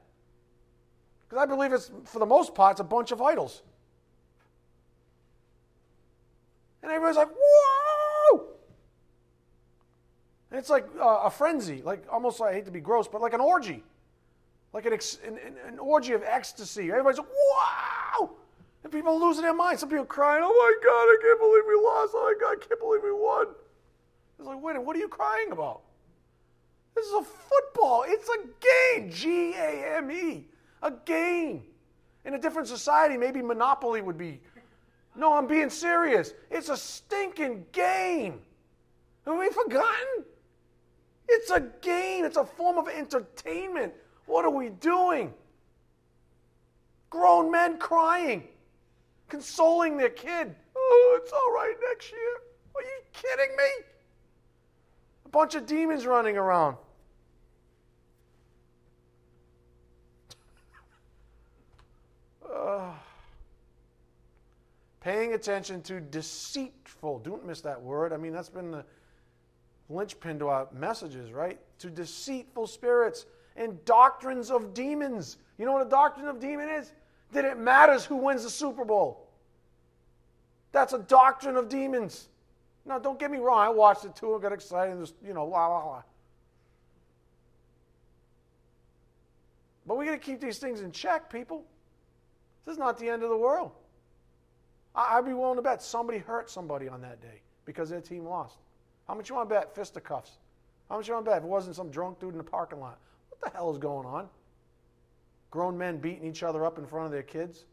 Because I believe it's, for the most part, it's a bunch of idols. And everybody's like, whoa! And it's like uh, a frenzy, like almost, I hate to be gross, but like an orgy. Like an, ex, an, an orgy of ecstasy. Everybody's like, wow! And people are losing their minds. Some people are crying, oh my God, I can't believe we lost. Oh my God, I can't believe we won. It's like, wait, what are you crying about? This is a football. It's a game. G A M E. A game. In a different society, maybe Monopoly would be. No, I'm being serious. It's a stinking game. Have we forgotten? It's a game, it's a form of entertainment. What are we doing? Grown men crying, consoling their kid. Oh, it's all right next year. Are you kidding me? A bunch of demons running around. Uh, paying attention to deceitful. Don't miss that word. I mean, that's been the linchpin to our messages, right? To deceitful spirits and doctrines of demons. You know what a doctrine of demon is? That it matters who wins the Super Bowl. That's a doctrine of demons. Now, don't get me wrong. I watched it too. I got excited. Just, you know, la la la. But we got to keep these things in check, people. This is not the end of the world. I'd be willing to bet somebody hurt somebody on that day because their team lost. How much you want to bet fisticuffs? How much you want to bet if it wasn't some drunk dude in the parking lot? What the hell is going on? Grown men beating each other up in front of their kids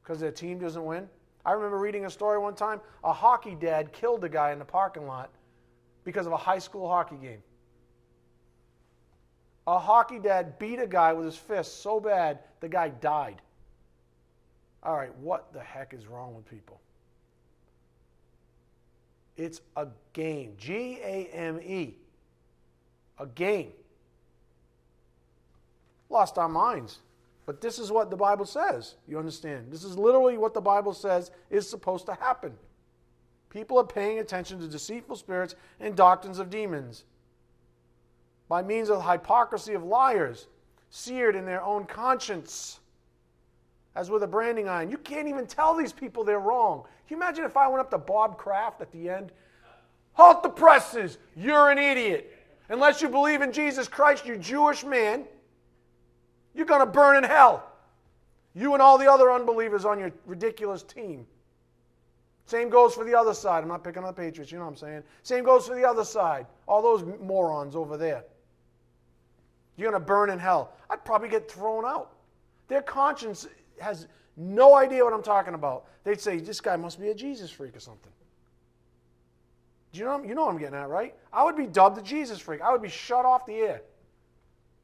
because their team doesn't win. I remember reading a story one time a hockey dad killed a guy in the parking lot because of a high school hockey game. A hockey dad beat a guy with his fist so bad the guy died. All right, what the heck is wrong with people? It's a game. G A M E. A game. Lost our minds. But this is what the Bible says. You understand? This is literally what the Bible says is supposed to happen. People are paying attention to deceitful spirits and doctrines of demons by means of hypocrisy of liars, seared in their own conscience, as with a branding iron. You can't even tell these people they're wrong. Can you imagine if I went up to Bob Kraft at the end? Halt the presses! You're an idiot. Unless you believe in Jesus Christ, you Jewish man, you're going to burn in hell. You and all the other unbelievers on your ridiculous team. Same goes for the other side. I'm not picking on the Patriots, you know what I'm saying? Same goes for the other side. All those morons over there. You're going to burn in hell. I'd probably get thrown out. Their conscience has no idea what I'm talking about. They'd say, this guy must be a Jesus freak or something. Do you know, you know what I'm getting at, right? I would be dubbed a Jesus freak. I would be shut off the air.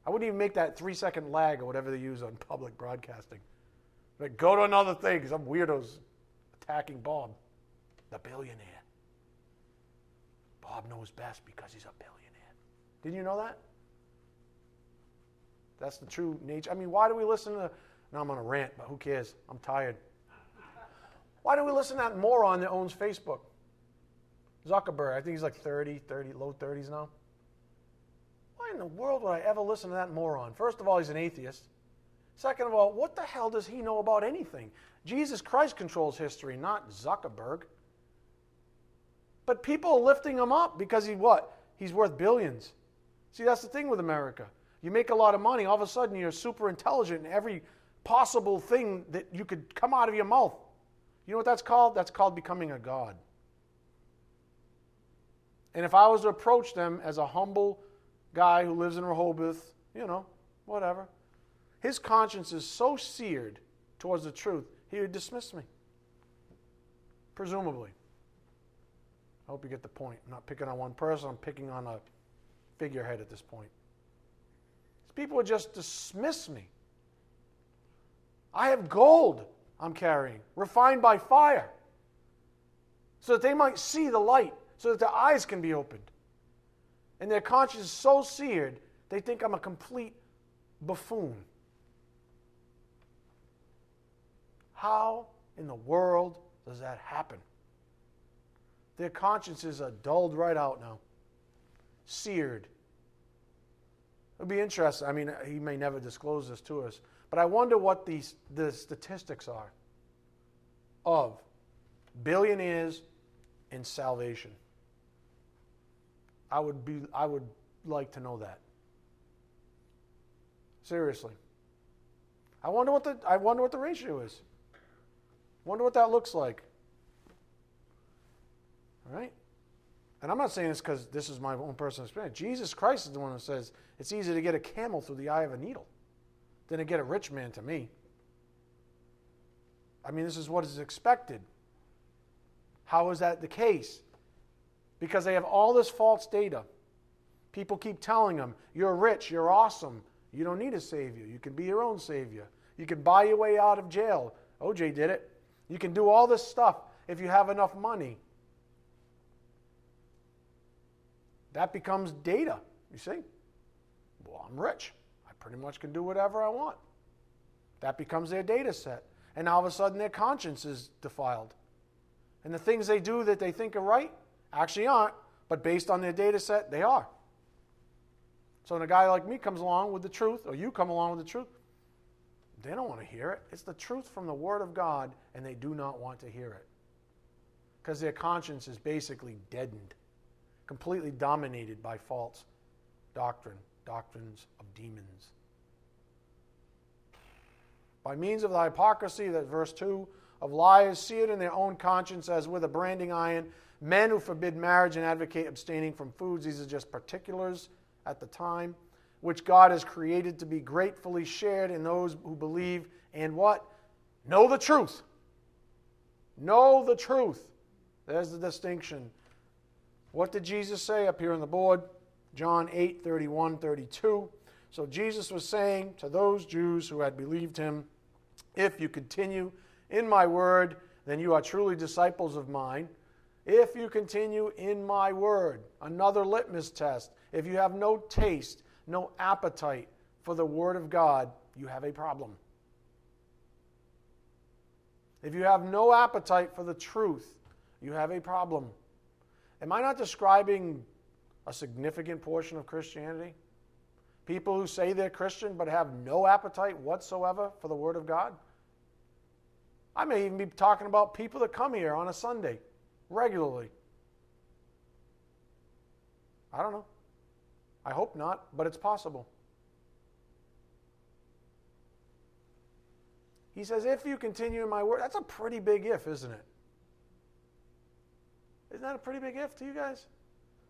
I wouldn't even make that three second lag or whatever they use on public broadcasting. Like, go to another thing because I'm weirdos attacking Bob, the billionaire. Bob knows best because he's a billionaire. Didn't you know that? That's the true nature. I mean, why do we listen to. Now I'm on a rant, but who cares? I'm tired. Why do we listen to that moron that owns Facebook? Zuckerberg, I think he's like 30, 30, low 30s now. Why in the world would I ever listen to that moron? First of all, he's an atheist. Second of all, what the hell does he know about anything? Jesus Christ controls history, not Zuckerberg. But people are lifting him up because he what? He's worth billions. See, that's the thing with America. You make a lot of money, all of a sudden you're super intelligent in every possible thing that you could come out of your mouth. You know what that's called? That's called becoming a god. And if I was to approach them as a humble guy who lives in Rehoboth, you know, whatever, his conscience is so seared towards the truth, he would dismiss me. Presumably. I hope you get the point. I'm not picking on one person, I'm picking on a figurehead at this point. These People would just dismiss me. I have gold I'm carrying, refined by fire, so that they might see the light, so that their eyes can be opened. And their conscience is so seared, they think I'm a complete buffoon. How in the world does that happen? Their consciences are uh, dulled right out now, seared. It'll be interesting. I mean, he may never disclose this to us, but I wonder what these the statistics are of billionaires in salvation. I would be I would like to know that. Seriously. I wonder what the I wonder what the ratio is. Wonder what that looks like. All right? And I'm not saying this because this is my own personal experience. Jesus Christ is the one who says it's easy to get a camel through the eye of a needle than to get a rich man to me. I mean, this is what is expected. How is that the case? Because they have all this false data. People keep telling them, you're rich, you're awesome, you don't need a savior. You can be your own savior. You can buy your way out of jail. OJ did it. You can do all this stuff if you have enough money. That becomes data, you see. Well, I'm rich. Pretty much can do whatever I want. That becomes their data set. And all of a sudden, their conscience is defiled. And the things they do that they think are right actually aren't, but based on their data set, they are. So when a guy like me comes along with the truth, or you come along with the truth, they don't want to hear it. It's the truth from the Word of God, and they do not want to hear it. Because their conscience is basically deadened, completely dominated by false doctrine, doctrines of demons. By means of the hypocrisy, that verse 2, of liars, see it in their own conscience as with a branding iron. Men who forbid marriage and advocate abstaining from foods, these are just particulars at the time, which God has created to be gratefully shared in those who believe and what? Know the truth. Know the truth. There's the distinction. What did Jesus say up here on the board? John 8, 31, 32. So Jesus was saying to those Jews who had believed him, If you continue in my word, then you are truly disciples of mine. If you continue in my word, another litmus test. If you have no taste, no appetite for the word of God, you have a problem. If you have no appetite for the truth, you have a problem. Am I not describing a significant portion of Christianity? People who say they're Christian but have no appetite whatsoever for the Word of God? I may even be talking about people that come here on a Sunday regularly. I don't know. I hope not, but it's possible. He says, If you continue in my word, that's a pretty big if, isn't it? Isn't that a pretty big if to you guys?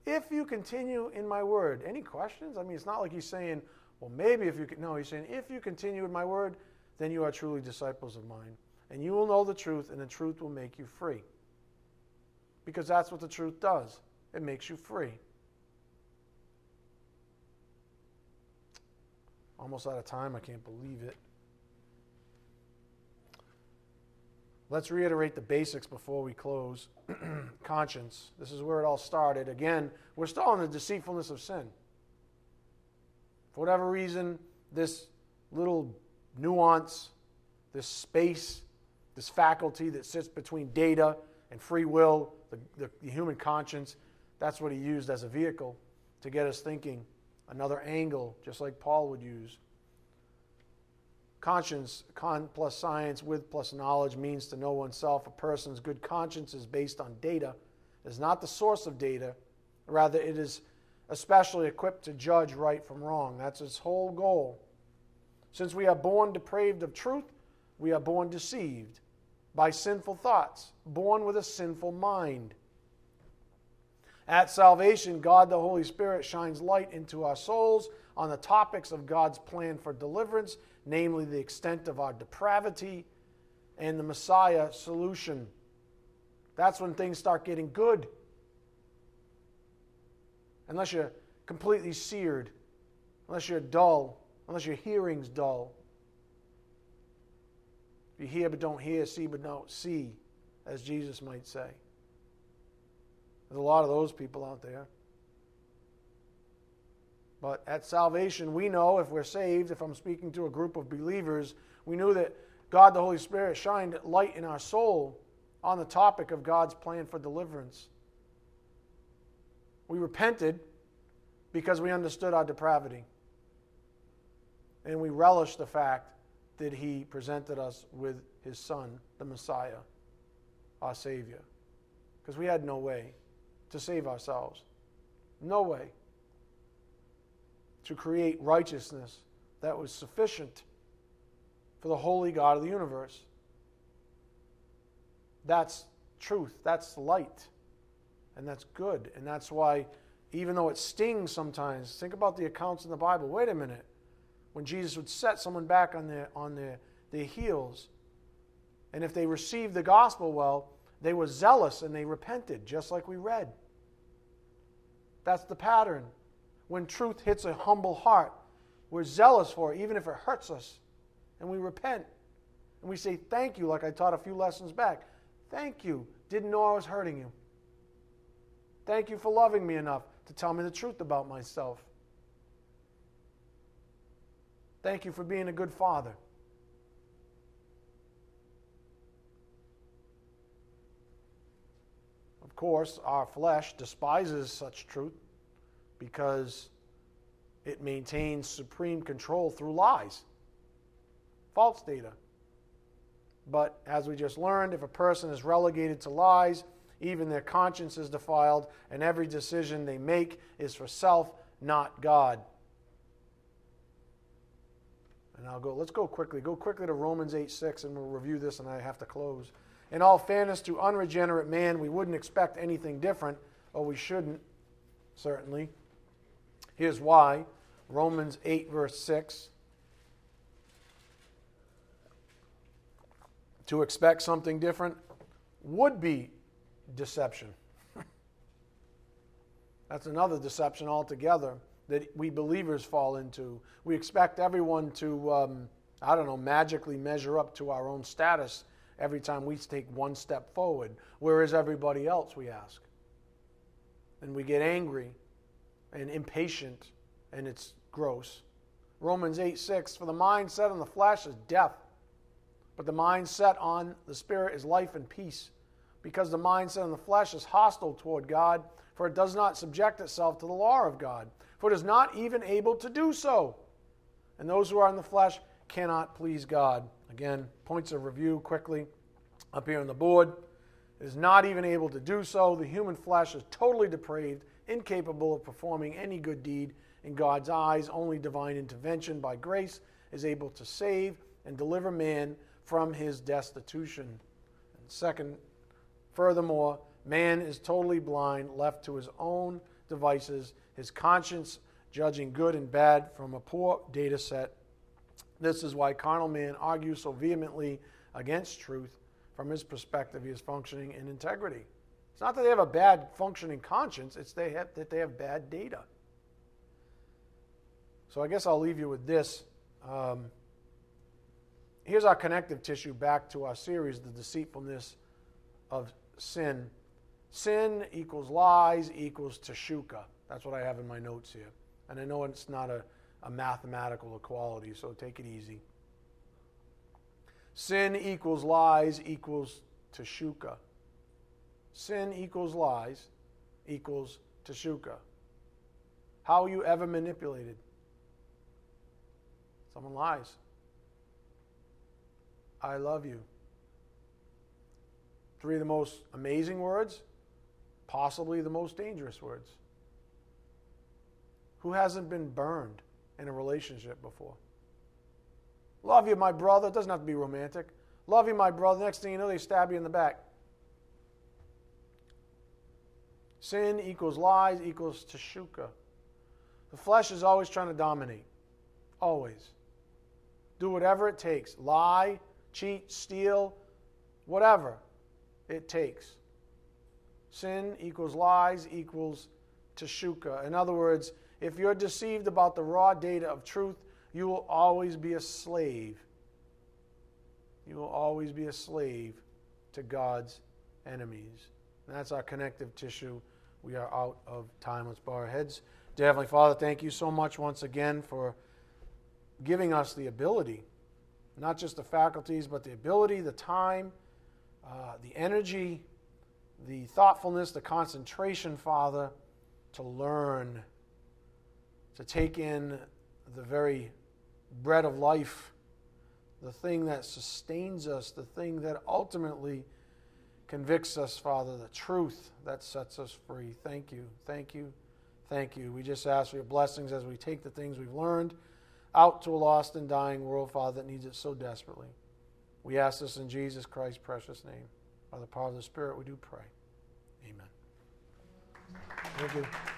If you continue in my word. Any questions? I mean, it's not like he's saying, well, maybe if you can. No, he's saying, if you continue in my word, then you are truly disciples of mine. And you will know the truth, and the truth will make you free because that's what the truth does it makes you free. Almost out of time. I can't believe it. Let's reiterate the basics before we close. Conscience. This is where it all started. Again, we're still in the deceitfulness of sin. For whatever reason, this little nuance, this space, this faculty that sits between data and free will, the, the, the human conscience, that's what he used as a vehicle to get us thinking. Another angle, just like Paul would use. Conscience, con plus science, with plus knowledge, means to know oneself. A person's good conscience is based on data, it is not the source of data. Rather, it is especially equipped to judge right from wrong. That's its whole goal. Since we are born depraved of truth, we are born deceived by sinful thoughts, born with a sinful mind. At salvation, God the Holy Spirit shines light into our souls on the topics of God's plan for deliverance, namely the extent of our depravity and the Messiah solution. That's when things start getting good. Unless you're completely seared, unless you're dull, unless your hearing's dull, you hear but don't hear, see but don't see, as Jesus might say. There's a lot of those people out there. But at salvation, we know if we're saved, if I'm speaking to a group of believers, we knew that God the Holy Spirit shined light in our soul on the topic of God's plan for deliverance. We repented because we understood our depravity. And we relished the fact that He presented us with His Son, the Messiah, our Savior. Because we had no way to save ourselves. No way to create righteousness that was sufficient for the holy God of the universe. That's truth. That's light. And that's good. And that's why, even though it stings sometimes, think about the accounts in the Bible. Wait a minute. When Jesus would set someone back on their, on their, their heels, and if they received the gospel well, they were zealous and they repented, just like we read. That's the pattern. When truth hits a humble heart, we're zealous for it, even if it hurts us. And we repent. And we say, Thank you, like I taught a few lessons back. Thank you. Didn't know I was hurting you. Thank you for loving me enough to tell me the truth about myself. Thank you for being a good father. Of course, our flesh despises such truth because it maintains supreme control through lies, false data. But as we just learned, if a person is relegated to lies, even their conscience is defiled, and every decision they make is for self, not God. And I'll go, let's go quickly. Go quickly to Romans 8 6, and we'll review this, and I have to close. In all fairness to unregenerate man, we wouldn't expect anything different, or we shouldn't, certainly. Here's why Romans 8, verse 6. To expect something different would be deception. That's another deception altogether that we believers fall into. We expect everyone to, um, I don't know, magically measure up to our own status every time we take one step forward. Where is everybody else, we ask? And we get angry and impatient, and it's gross. Romans 8 6 For the mind set on the flesh is death, but the mind set on the spirit is life and peace. Because the mind set on the flesh is hostile toward God, for it does not subject itself to the law of God, for it is not even able to do so. And those who are in the flesh cannot please God. Again, points of review quickly up here on the board. It is not even able to do so. The human flesh is totally depraved, incapable of performing any good deed in God's eyes. Only divine intervention by grace is able to save and deliver man from his destitution. And second, furthermore, man is totally blind, left to his own devices, his conscience judging good and bad from a poor data set. This is why carnal man argues so vehemently against truth from his perspective, he is functioning in integrity. It's not that they have a bad functioning conscience, it's they have, that they have bad data. So I guess I'll leave you with this. Um, here's our connective tissue back to our series, The Deceitfulness of Sin. Sin equals lies equals teshuka. That's what I have in my notes here. And I know it's not a, a mathematical equality, so take it easy. Sin equals lies equals teshuka. Sin equals lies equals teshuka. How are you ever manipulated? Someone lies. I love you. Three of the most amazing words, possibly the most dangerous words. Who hasn't been burned in a relationship before? Love you, my brother. It doesn't have to be romantic. Love you, my brother. Next thing you know, they stab you in the back. Sin equals lies equals teshuka. The flesh is always trying to dominate. Always. Do whatever it takes. Lie, cheat, steal, whatever it takes. Sin equals lies equals teshuka. In other words, if you're deceived about the raw data of truth, you will always be a slave. You will always be a slave to God's enemies. And that's our connective tissue. We are out of time. Let's bow our heads. Dear Heavenly Father, thank you so much once again for giving us the ability, not just the faculties, but the ability, the time, uh, the energy, the thoughtfulness, the concentration, Father, to learn, to take in the very bread of life, the thing that sustains us, the thing that ultimately convicts us, Father, the truth that sets us free. Thank you, thank you, thank you. We just ask for your blessings as we take the things we've learned out to a lost and dying world, Father, that needs it so desperately. We ask this in Jesus Christ's precious name. By the power of the Spirit, we do pray. Amen. Thank you.